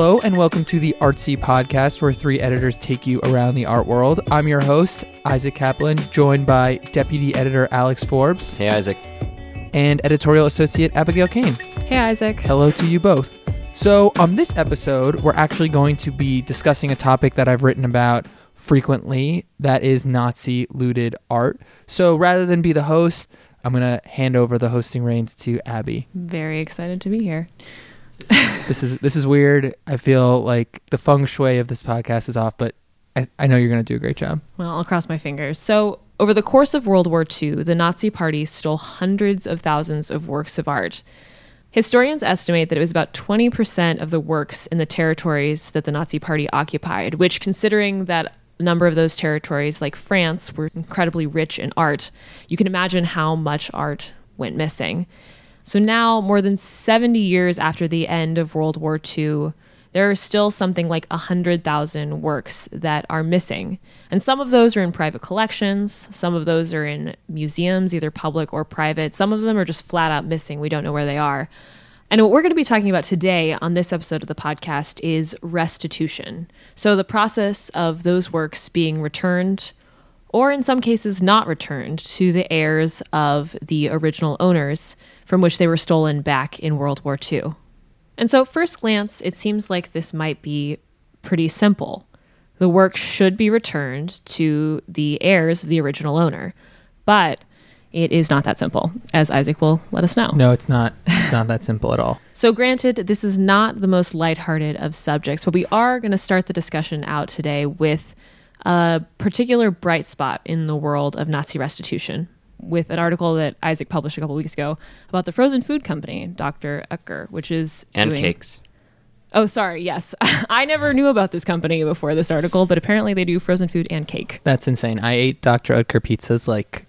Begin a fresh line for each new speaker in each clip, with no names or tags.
Hello and welcome to the Artsy Podcast, where three editors take you around the art world. I'm your host, Isaac Kaplan, joined by Deputy Editor Alex Forbes
Hey, Isaac.
and Editorial Associate Abigail Cain.
Hey, Isaac.
Hello to you both. So, on this episode, we're actually going to be discussing a topic that I've written about frequently that is Nazi looted art. So, rather than be the host, I'm going to hand over the hosting reins to Abby.
Very excited to be here.
this is this is weird. I feel like the feng shui of this podcast is off, but I, I know you're going to do a great job.
Well, I'll cross my fingers. So, over the course of World War II, the Nazi Party stole hundreds of thousands of works of art. Historians estimate that it was about 20% of the works in the territories that the Nazi Party occupied, which, considering that a number of those territories, like France, were incredibly rich in art, you can imagine how much art went missing. So now, more than 70 years after the end of World War II, there are still something like 100,000 works that are missing. And some of those are in private collections, some of those are in museums, either public or private. Some of them are just flat out missing. We don't know where they are. And what we're going to be talking about today on this episode of the podcast is restitution. So, the process of those works being returned, or in some cases not returned, to the heirs of the original owners from which they were stolen back in World War II. And so, at first glance, it seems like this might be pretty simple. The work should be returned to the heirs of the original owner. But it is not that simple, as Isaac will let us know.
No, it's not. It's not that simple at all.
So, granted, this is not the most lighthearted of subjects, but we are going to start the discussion out today with a particular bright spot in the world of Nazi restitution with an article that Isaac published a couple weeks ago about the frozen food company, Dr. Oetker, which is
And
doing-
cakes.
Oh, sorry. Yes, I never knew about this company before this article, but apparently they do frozen food and cake.
That's insane. I ate Dr. Oetker pizzas like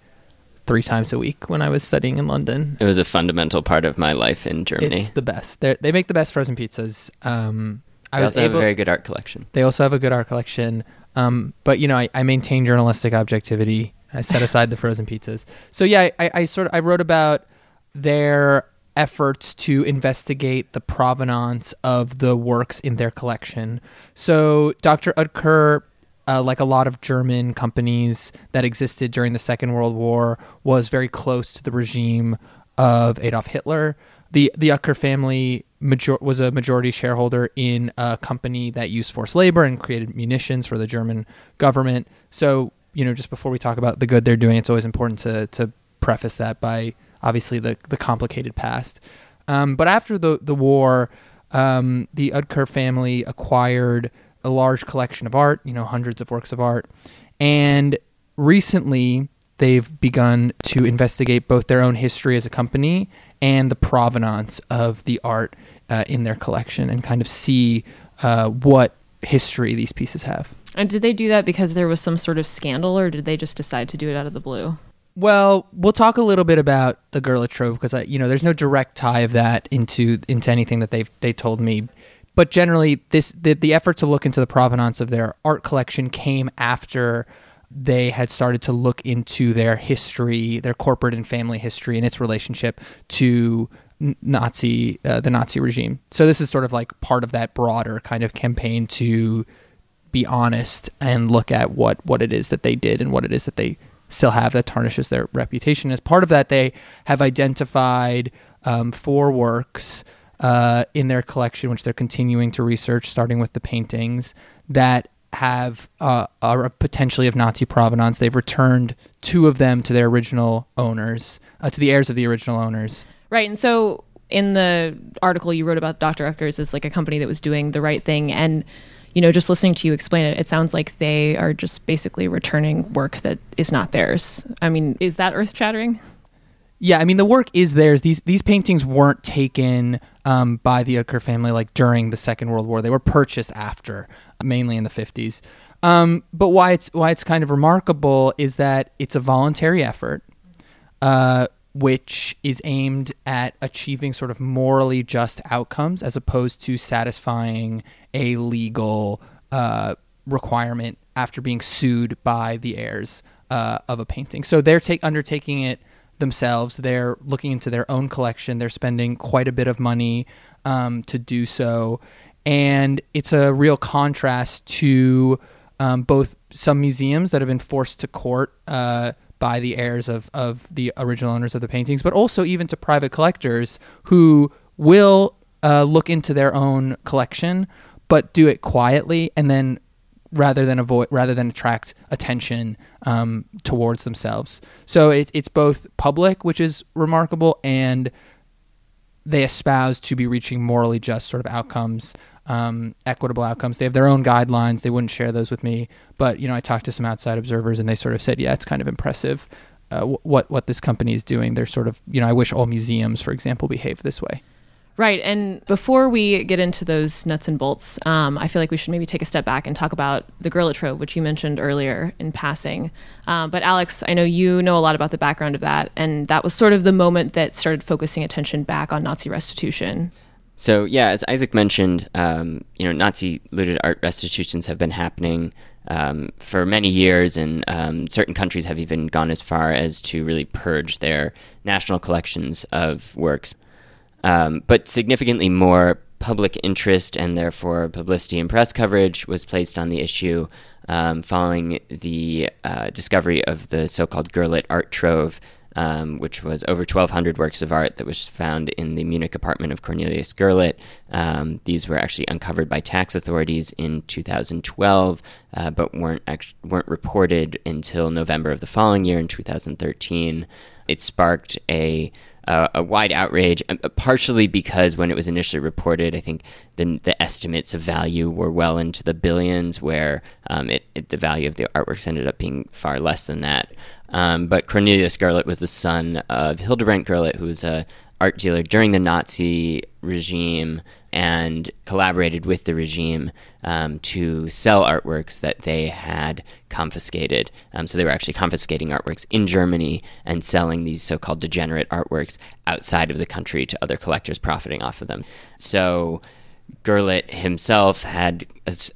three times a week when I was studying in London.
It was a fundamental part of my life in Germany.
It's the best. They they make the best frozen pizzas. Um, I
They
was
also have a very good art collection.
they also have a good art collection. Um, but you know, I, I maintain journalistic objectivity. I set aside the frozen pizzas. So yeah, I, I sort of I wrote about their efforts to investigate the provenance of the works in their collection. So Dr. Oetker, uh, like a lot of German companies that existed during the Second World War, was very close to the regime of Adolf Hitler. The the Oetker family major- was a majority shareholder in a company that used forced labor and created munitions for the German government. So, you know, just before we talk about the good they're doing, it's always important to to preface that by obviously the the complicated past. Um, but after the the war, um, the Oetker family acquired a large collection of art, you know, hundreds of works of art, and recently they've begun to investigate both their own history as a company and the provenance of the art uh, in their collection and kind of see uh, what history these pieces have.
And did they do that because there was some sort of scandal, or did they just decide to do it out of the blue?
Well, we'll talk a little bit about the Gurlitt Trove because I, you know, there's no direct tie of that into into anything that they've they told me. But generally, this the, the effort to look into the provenance of their art collection came after they had started to look into their history, their corporate and family history, and its relationship to Nazi uh, the Nazi regime. So this is sort of like part of that broader kind of campaign to be honest and look at what what it is that they did and what it is that they still have that tarnishes their reputation. As part of that, they have identified um, four works uh, in their collection, which they're continuing to research, starting with the paintings that have uh, are potentially of Nazi provenance. They've returned two of them to their original owners, uh, to the heirs of the original owners.
Right. And so in the article you wrote about Dr. Oetker's is like a company that was doing the right thing. And, you know, just listening to you explain it, it sounds like they are just basically returning work that is not theirs. I mean, is that earth shattering?
Yeah, I mean the work is theirs. These these paintings weren't taken um, by the Oetker family like during the Second World War. They were purchased after, mainly in the fifties. Um, but why it's why it's kind of remarkable is that it's a voluntary effort, uh, which is aimed at achieving sort of morally just outcomes as opposed to satisfying a legal uh, requirement after being sued by the heirs uh, of a painting. So they're take undertaking it themselves. They're looking into their own collection. They're spending quite a bit of money um, to do so. And it's a real contrast to um, both some museums that have been forced to court uh, by the heirs of, of the original owners of the paintings, but also even to private collectors who will uh, look into their own collection, but do it quietly and then rather than avoid rather than attract attention um, towards themselves. So it, it's both public, which is remarkable, and they espouse to be reaching morally just sort of outcomes, um, equitable outcomes. They have their own guidelines. They wouldn't share those with me, but you know, I talked to some outside observers, and they sort of said, "Yeah, it's kind of impressive." Uh, what what this company is doing. They're sort of, you know, I wish all museums, for example, behave this way.
Right. And before we get into those nuts and bolts, um, I feel like we should maybe take a step back and talk about the Gurlitt Trove, which you mentioned earlier in passing. Um, but Alex, I know you know a lot about the background of that, and that was sort of the moment that started focusing attention back on Nazi restitution.
So yeah, as Isaac mentioned, um, you know, Nazi looted art restitutions have been happening um, for many years, and um, certain countries have even gone as far as to really purge their national collections of works. Um, but significantly more public interest and therefore publicity and press coverage was placed on the issue um, following the uh, discovery of the so called Gurlitt Art Trove. Um, which was over 1,200 works of art that was found in the Munich apartment of Cornelius Gurlitt. Um, these were actually uncovered by tax authorities in 2012, uh, but weren't act- weren't reported until November of the following year in 2013. It sparked a uh, a wide outrage, uh, partially because when it was initially reported, I think the, the estimates of value were well into the billions, where um, it, it, the value of the artworks ended up being far less than that. Um, but Cornelius Gurlitt was the son of Hildebrand Gurlitt, who was a art dealer during the Nazi regime and collaborated with the regime um, to sell artworks that they had confiscated. Um, so they were actually confiscating artworks in Germany and selling these so called degenerate artworks outside of the country to other collectors profiting off of them. So Gurlitt himself had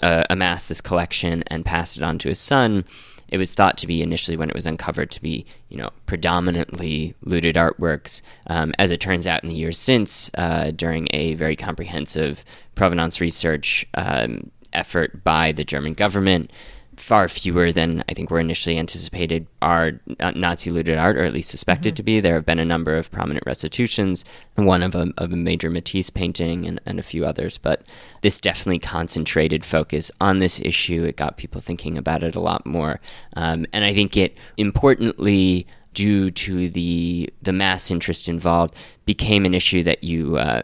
uh, amassed this collection and passed it on to his son it was thought to be initially when it was uncovered to be you know predominantly looted artworks. Um, as it turns out, in the years since, uh, during a very comprehensive provenance research um, effort by the German government, far fewer than I think were initially anticipated are Nazi looted art, or at least suspected mm-hmm. to be. There have been a number of prominent restitutions, one of a, of a major Matisse painting and, and a few others. But this definitely concentrated focus on this issue. It got people thinking about it a lot more. Um, and I think it importantly due to the the mass interest involved, became an issue that you uh,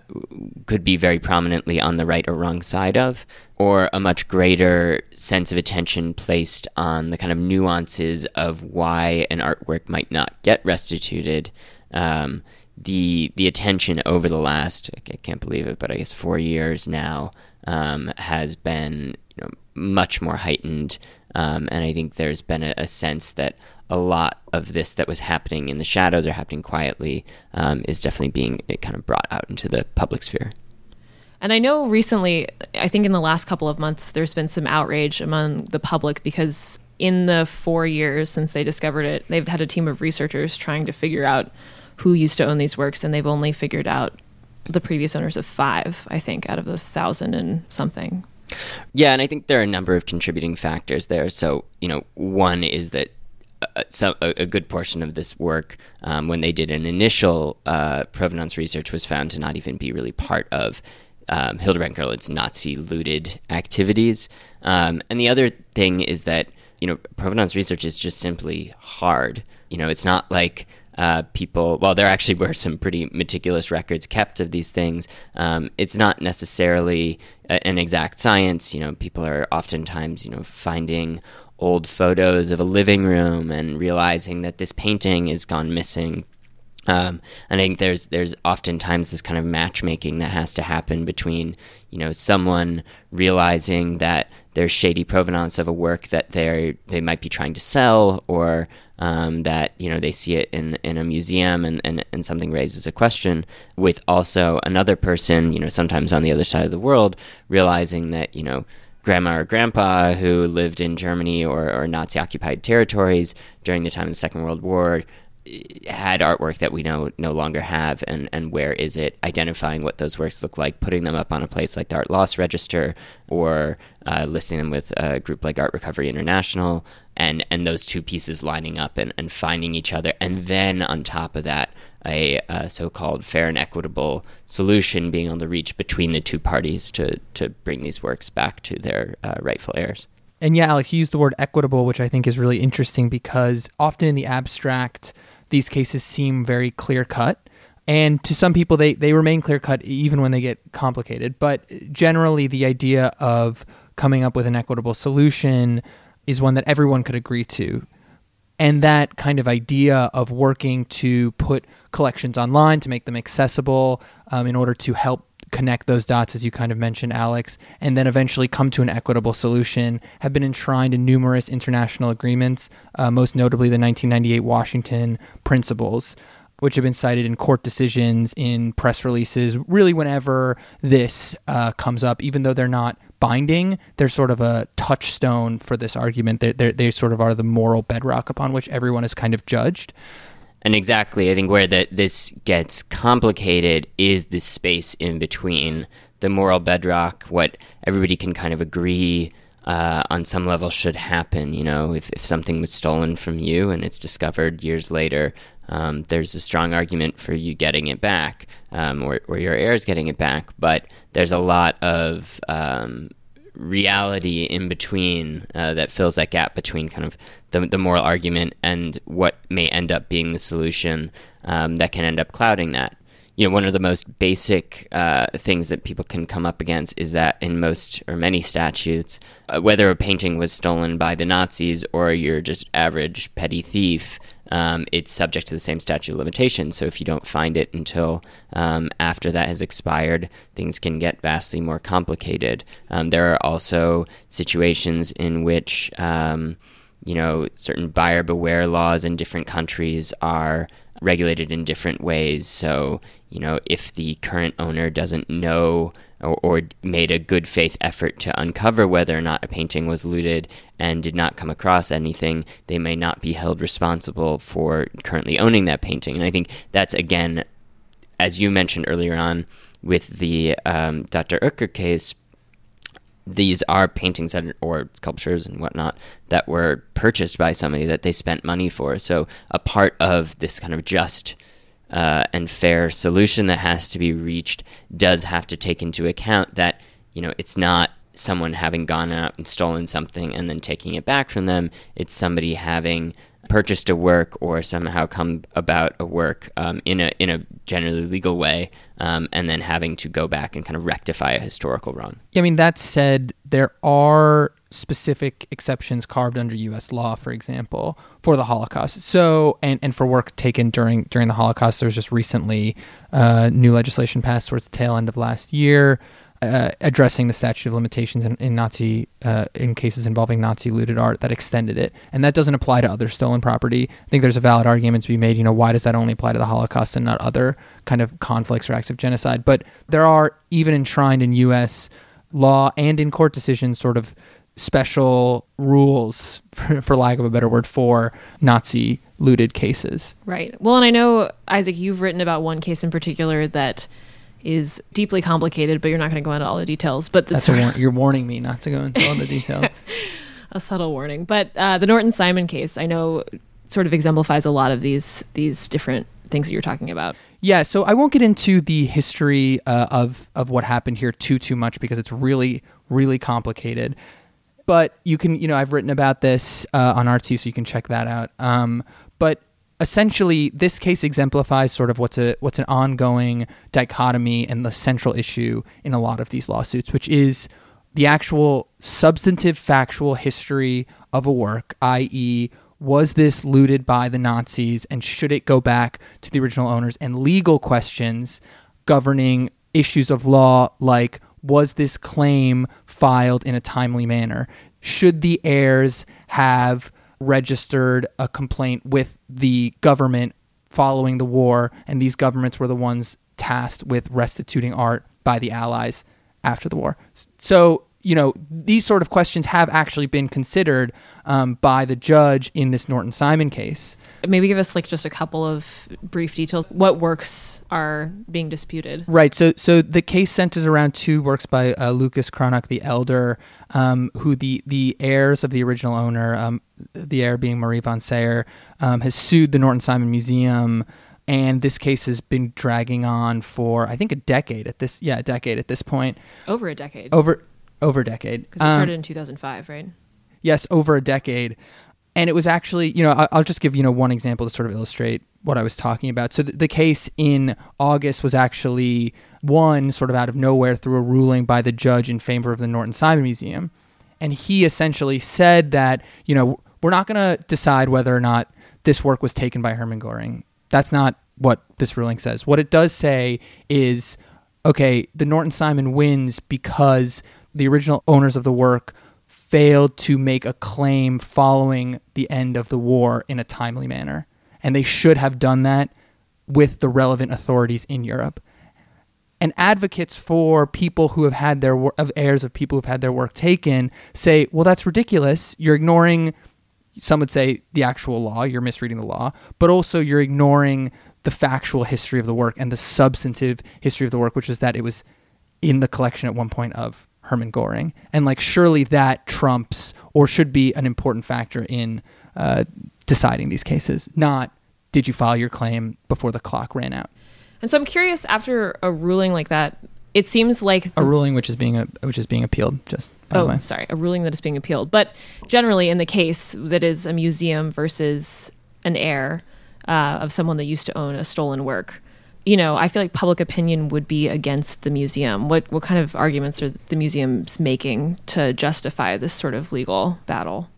could be very prominently on the right or wrong side of, or a much greater sense of attention placed on the kind of nuances of why an artwork might not get restituted. Um, the the attention over the last I can't believe it, but I guess four years now um, has been you know, much more heightened, um, and I think there's been a, a sense that a lot of this that was happening in the shadows or happening quietly um, is definitely being kind of brought out into the public sphere.
And I know recently, I think in the last couple of months, there's been some outrage among the public because in the four years since they discovered it, they've had a team of researchers trying to figure out who used to own these works, and they've only figured out the previous owners of five, I think, out of the thousand and something.
Yeah, and I think there are a number of contributing factors there. So, you know, one is that some, a, a, good portion of this work, um, when they did an initial uh, provenance research, was found to not even be really part of um, Hildebrandt Gurlitt's Nazi looted activities. Um, and the other thing is that you know provenance research is just simply hard. You know, it's not like uh, people, well, there actually were some pretty meticulous records kept of these things. Um, it's not necessarily a, an exact science. You know, people are oftentimes, you know, finding old photos of a living room and realizing that this painting is gone missing. Um, and I think there's there's oftentimes this kind of matchmaking that has to happen between you know someone realizing that there's shady provenance of a work that they they might be trying to sell or um, that you know they see it in in a museum and, and and something raises a question with also another person you know sometimes on the other side of the world realizing that you know grandma or grandpa who lived in Germany or, or Nazi occupied territories during the time of the Second World War had artwork that we no no longer have and and where is it identifying what those works look like putting them up on a place like the art loss register or uh, listing them with a group like art recovery international and and those two pieces lining up and, and finding each other. And then on top of that a, a so-called fair and equitable solution being able to reach between the two parties to to bring these works back to their uh, rightful heirs
and yeah alex you used the word equitable which i think is really interesting because often in the abstract these cases seem very clear cut. And to some people, they, they remain clear cut even when they get complicated. But generally, the idea of coming up with an equitable solution is one that everyone could agree to. And that kind of idea of working to put collections online to make them accessible um, in order to help connect those dots, as you kind of mentioned, Alex, and then eventually come to an equitable solution, have been enshrined in numerous international agreements, uh, most notably the 1998 Washington Principles. Which have been cited in court decisions, in press releases, really whenever this uh, comes up, even though they're not binding, they're sort of a touchstone for this argument. They they sort of are the moral bedrock upon which everyone is kind of judged.
And exactly, I think where that this gets complicated is this space in between the moral bedrock, what everybody can kind of agree uh, on some level should happen. You know, if, if something was stolen from you and it's discovered years later, um, there's a strong argument for you getting it back um, or, or your heirs getting it back. But there's a lot of um, reality in between uh, that fills that gap between kind of the, the moral argument and what may end up being the solution um, that can end up clouding that. You know, one of the most basic uh, things that people can come up against is that in most or many statutes, uh, whether a painting was stolen by the Nazis or you're just average petty thief, um, it's subject to the same statute of limitations. So if you don't find it until um, after that has expired, things can get vastly more complicated. Um, there are also situations in which um, you know certain buyer beware laws in different countries are regulated in different ways. So you know if the current owner doesn't know or, or, made a good faith effort to uncover whether or not a painting was looted and did not come across anything, they may not be held responsible for currently owning that painting. And I think that's, again, as you mentioned earlier on with the um, Dr. Oetker case, these are paintings that, or sculptures and whatnot that were purchased by somebody that they spent money for. So a part of this kind of just uh, and fair solution that has to be reached does have to take into account that you know it's not someone having gone out and stolen something and then taking it back from them. It's somebody having purchased a work or somehow come about a work um, in a in a generally legal way, um, and then having to go back and kind of rectify a historical wrong.
Yeah, I mean that said, there are specific exceptions carved under U.S. law, for example, for the Holocaust. So, and, and for work taken during during the Holocaust, there was just recently uh, new legislation passed towards the tail end of last year. Uh, addressing the statute of limitations in, in Nazi uh, in cases involving Nazi looted art that extended it, and that doesn't apply to other stolen property. I think there's a valid argument to be made. You know, why does that only apply to the Holocaust and not other kind of conflicts or acts of genocide? But there are even enshrined in U.S. law and in court decisions sort of special rules, for lack of a better word, for Nazi looted cases.
Right. Well, and I know Isaac, you've written about one case in particular that is deeply complicated, but you're not going to go into all the details. But
That's a war- you're warning me not to go into all the details.
a subtle warning. But uh, the Norton Simon case, I know, sort of exemplifies a lot of these these different things that you're talking about.
Yeah, so I won't get into the history uh, of of what happened here too too much because it's really really complicated. But you can, you know, I've written about this uh, on Artsy, so you can check that out. Um, but essentially this case exemplifies sort of what's a what's an ongoing dichotomy and the central issue in a lot of these lawsuits, which is the actual substantive factual history of a work, i.e., was this looted by the Nazis and should it go back to the original owners, and legal questions governing issues of law like was this claim filed in a timely manner? Should the heirs have registered a complaint with the government following the war, and these governments were the ones tasked with restituting art by the Allies after the war. So you know, these sort of questions have actually been considered um, by the judge in this Norton Simon case.
Maybe give us like just a couple of brief details. What works are being disputed?
Right. So, so the case centers around two works by uh, Lucas Cranach the Elder, um, who the the heirs of the original owner, um, the heir being Marei von Saher, um, has sued the Norton Simon Museum and this case has been dragging on for I think a decade at this yeah a decade at this point
over a decade
over over a decade
because it um, started in 2005 right
yes over a decade and it was actually you know I'll just give you know one example to sort of illustrate what I was talking about. So the, case in August was actually won sort of out of nowhere through a ruling by the judge in favor of the Norton Simon Museum. And he essentially said that you know we're not going to decide whether or not this work was taken by Hermann Goring that's not what this ruling says. What it does say is okay, the Norton Simon wins because the original owners of the work failed to make a claim following the end of the war in a timely manner. And they should have done that with the relevant authorities in Europe. And advocates for people who have had their of heirs of people who've had their work taken say, well, that's ridiculous. You're ignoring some would say the actual law, you're misreading the law, but also you're ignoring the factual history of the work and the substantive history of the work, which is that it was in the collection at one point of Hermann Goring. And like, surely that trumps or should be an important factor in uh, deciding these cases, not did you file your claim before the clock ran out.
And so I'm curious after a ruling like that, it seems like
a ruling which is being a, which is being appealed. Just
oh, sorry, a ruling that is being appealed. But generally, in the case that is a museum versus an heir uh, of someone that used to own a stolen work, you know, I feel like public opinion would be against the museum. What what kind of arguments are the museums making to justify this sort of legal battle?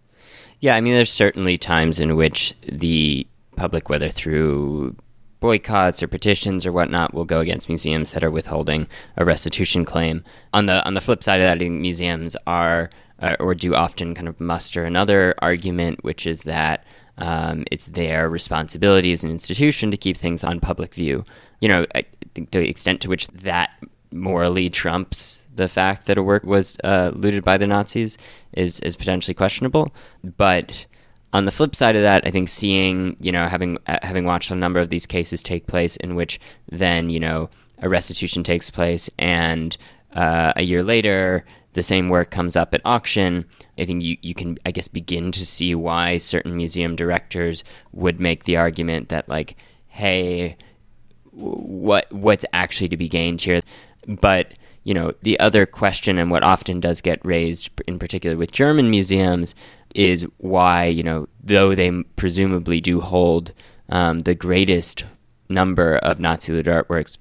Yeah, I mean, there's certainly times in which the public, whether through boycotts or petitions or whatnot will go against museums that are withholding a restitution claim. On the on the flip side of that, museums are uh, or do often kind of muster another argument, which is that um, it's their responsibility as an institution to keep things on public view. You know, I think the extent to which that morally trumps the fact that a work was uh, looted by the Nazis is is potentially questionable, but on the flip side of that, I think seeing, you know, having uh, having watched a number of these cases take place in which then, you know, a restitution takes place and uh, a year later the same work comes up at auction, I think you, you can, I guess, begin to see why certain museum directors would make the argument that, like, hey, what what's actually to be gained here? But you know, the other question and what often does get raised, in particular with German museums, is why, you know, though they presumably do hold um, the greatest number of Nazi looted artworks,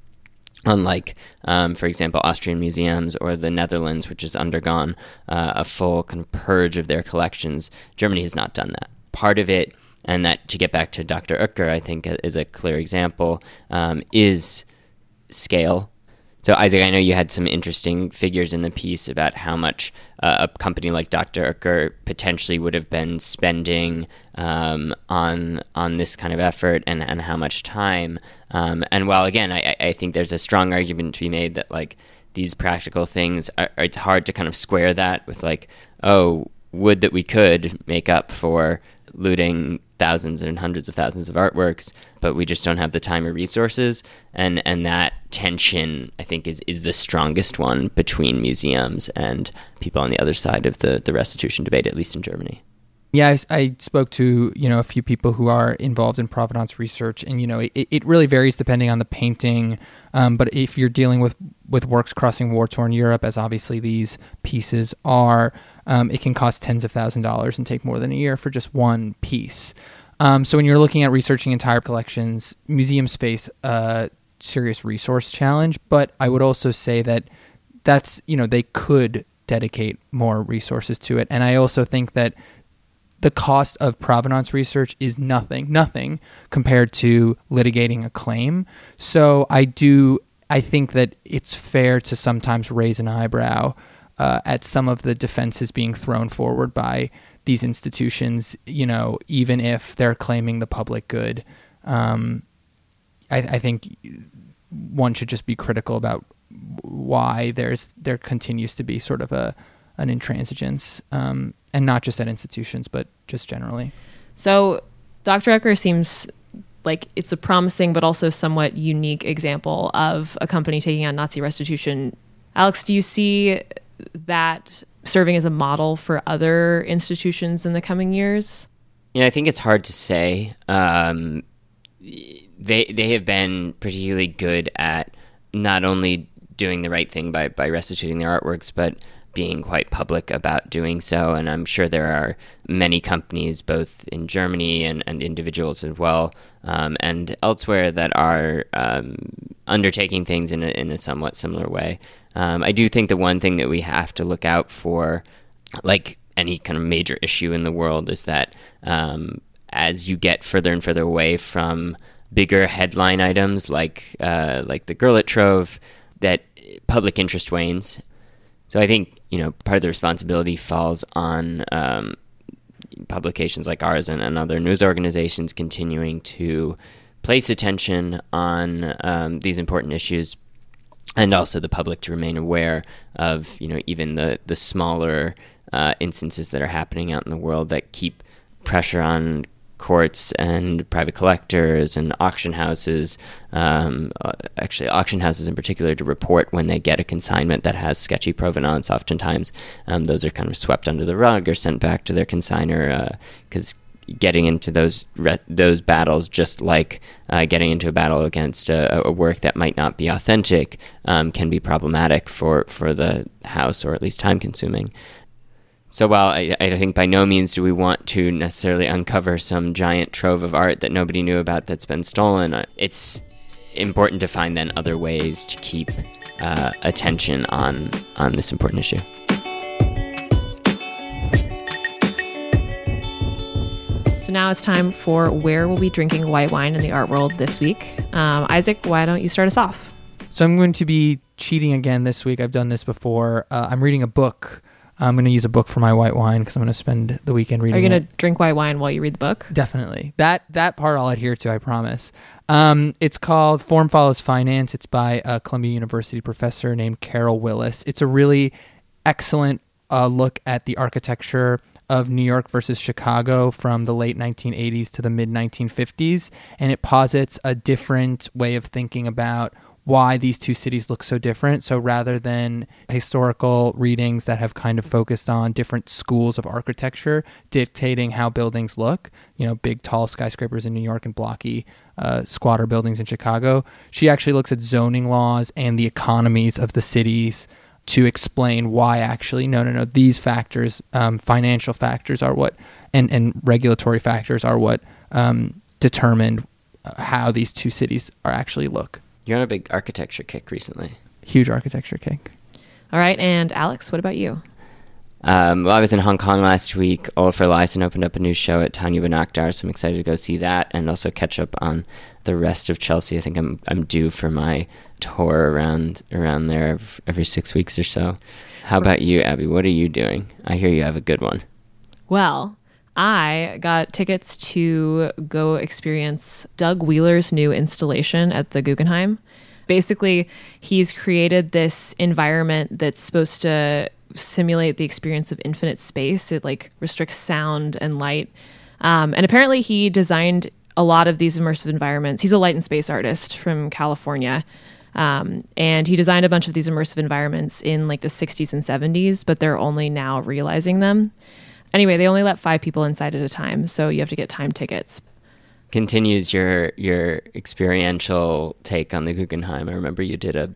unlike, um, for example, Austrian museums or the Netherlands, which has undergone uh, a full kind of purge of their collections, Germany has not done that. Part of it, and that to get back to Dr. Oetker, I think is a clear example, um, is scale so, Isaac, I know you had some interesting figures in the piece about how much uh, a company like Dr. Oetker potentially would have been spending um, on on this kind of effort and, and how much time. Um, and while again, I, I think there's a strong argument to be made that like these practical things, are, it's hard to kind of square that with like, oh, would that we could make up for looting thousands and hundreds of thousands of artworks, but we just don't have the time or resources. And and that tension, I think, is is the strongest one between museums and people on the other side of the the restitution debate, at least in Germany.
Yeah, I, I, spoke to you know a few people who are involved in provenance research, and you know it, it really varies depending on the painting. Um, but if you're dealing with with works crossing war torn Europe, as obviously these pieces are, um, it can cost tens of thousand dollars and take more than a year for just one piece. Um, so when you're looking at researching entire collections, museums face a serious resource challenge. But I would also say that that's you know they could dedicate more resources to it, and I also think that the cost of provenance research is nothing, nothing compared to litigating a claim. So I do, I think that it's fair to sometimes raise an eyebrow uh, at some of the defenses being thrown forward by these institutions, you know, even if they're claiming the public good. Um, I, I think one should just be critical about why there's there continues to be sort of a an intransigence, um, and not just at institutions, but just generally.
So, Dr. Oetker seems like it's a promising but also somewhat unique example of a company taking on Nazi restitution. Alex, do you see that serving as a model for other institutions in the coming years?
Yeah, I think it's hard to say. Um, they they have been particularly good at not only doing the right thing by by restituting their artworks, but being quite public about doing so. And I'm sure there are many companies, both in Germany and, and individuals as well, um, and elsewhere, that are um, undertaking things in a, in a somewhat similar way. Um, I do think the one thing that we have to look out for, like any kind of major issue in the world, is that um, as you get further and further away from bigger headline items like uh, like the Gurlitt Trove, that public interest wanes. So I think you know part of the responsibility falls on um, publications like ours and, and, other news organizations continuing to place attention on um, these important issues, and also the public to remain aware of you know even the the smaller uh, instances that are happening out in the world that keep pressure on courts and private collectors and auction houses, um, uh, actually auction houses in particular, to report when they get a consignment that has sketchy provenance. Oftentimes, um, those are kind of swept under the rug or sent back to their consigner because. Uh, getting into those re- those battles, just like uh, getting into a battle against a, a, work that might not be authentic, um, can be problematic for, for the house or at least time consuming. So while I, I, think by no means do we want to necessarily uncover some giant trove of art that nobody knew about that's been stolen, uh, it's important to find then other ways to keep uh, attention on on this important issue.
So now it's time for where we'll be drinking white wine in the art world this week. Um, Isaac, why don't you start us off?
So I'm going to be cheating again this week. I've done this before. Uh, I'm reading a book I'm going to use a book for my white wine because I'm going to spend the weekend reading.
Are you going
to
drink white wine while you read the book?
Definitely. That that part I'll adhere to. I promise. Um, it's called Form Follows Finance. It's by a Columbia University professor named Carol Willis. It's a really excellent uh, look at the architecture of New York versus Chicago from the late 1980s to the mid 1950s, and it posits a different way of thinking about why these two cities look so different. So rather than historical readings that have kind of focused on different schools of architecture dictating how buildings look, you know, big tall skyscrapers in New York and blocky uh, squatter buildings in Chicago, she actually looks at zoning laws and the economies of the cities to explain why actually no no no these factors um, financial factors are what and and regulatory factors are what um, determined uh, how these two cities are actually look
you're on a big architecture kick recently.
Huge architecture kick.
All right, and Alex, what about you?
Um, well, I was in Hong Kong last week. Olafur Eliasson opened up a new show at Tanya Bonakdar, so I'm excited to go see that and also catch up on the rest of Chelsea. I think I'm I'm due for my tour around around there every six weeks or so. How about you, Abby? What are you doing? I hear you have a good one.
Well, I got tickets to go experience Doug Wheeler's new installation at the Guggenheim. Basically, he's created this environment that's supposed to simulate the experience of infinite space. It like restricts sound and light. Um, and apparently, he designed a lot of these immersive environments. He's a light and space artist from California. Um, and he designed a bunch of these immersive environments in like the 60s and 70s, but they're only now realizing them. Anyway, they only let five people inside at a time, so you have to get time tickets.
Continues your your experiential take on the Guggenheim. I remember you did a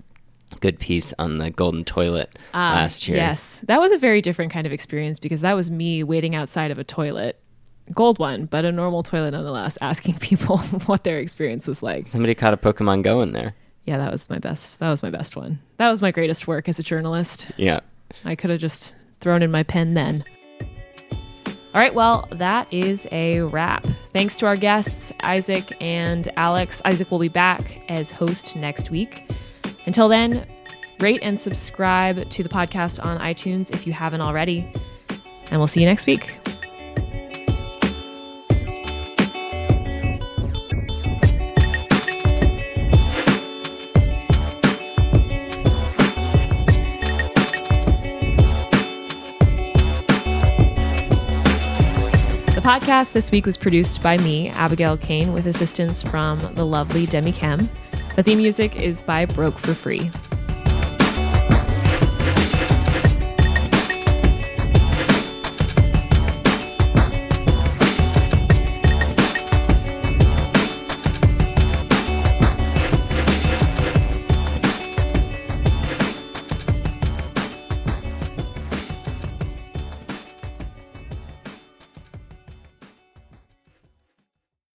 good piece on the golden toilet uh, last year.
Yes, that was a very different kind of experience because that was me waiting outside of a toilet, gold one, but a normal toilet nonetheless, asking people what their experience was like.
Somebody caught a Pokemon Go in there.
Yeah, that was my best. That was my best one. That was my greatest work as a journalist.
Yeah,
I could have just thrown in my pen then. All right, well, that is a wrap. Thanks to our guests, Isaac and Alex. Isaac will be back as host next week. Until then, rate and subscribe to the podcast on iTunes if you haven't already. And we'll see you next week. Podcast this week was produced by me, Abigail Cain, with assistance from the lovely Demi Kem. The theme music is by Broke for Free.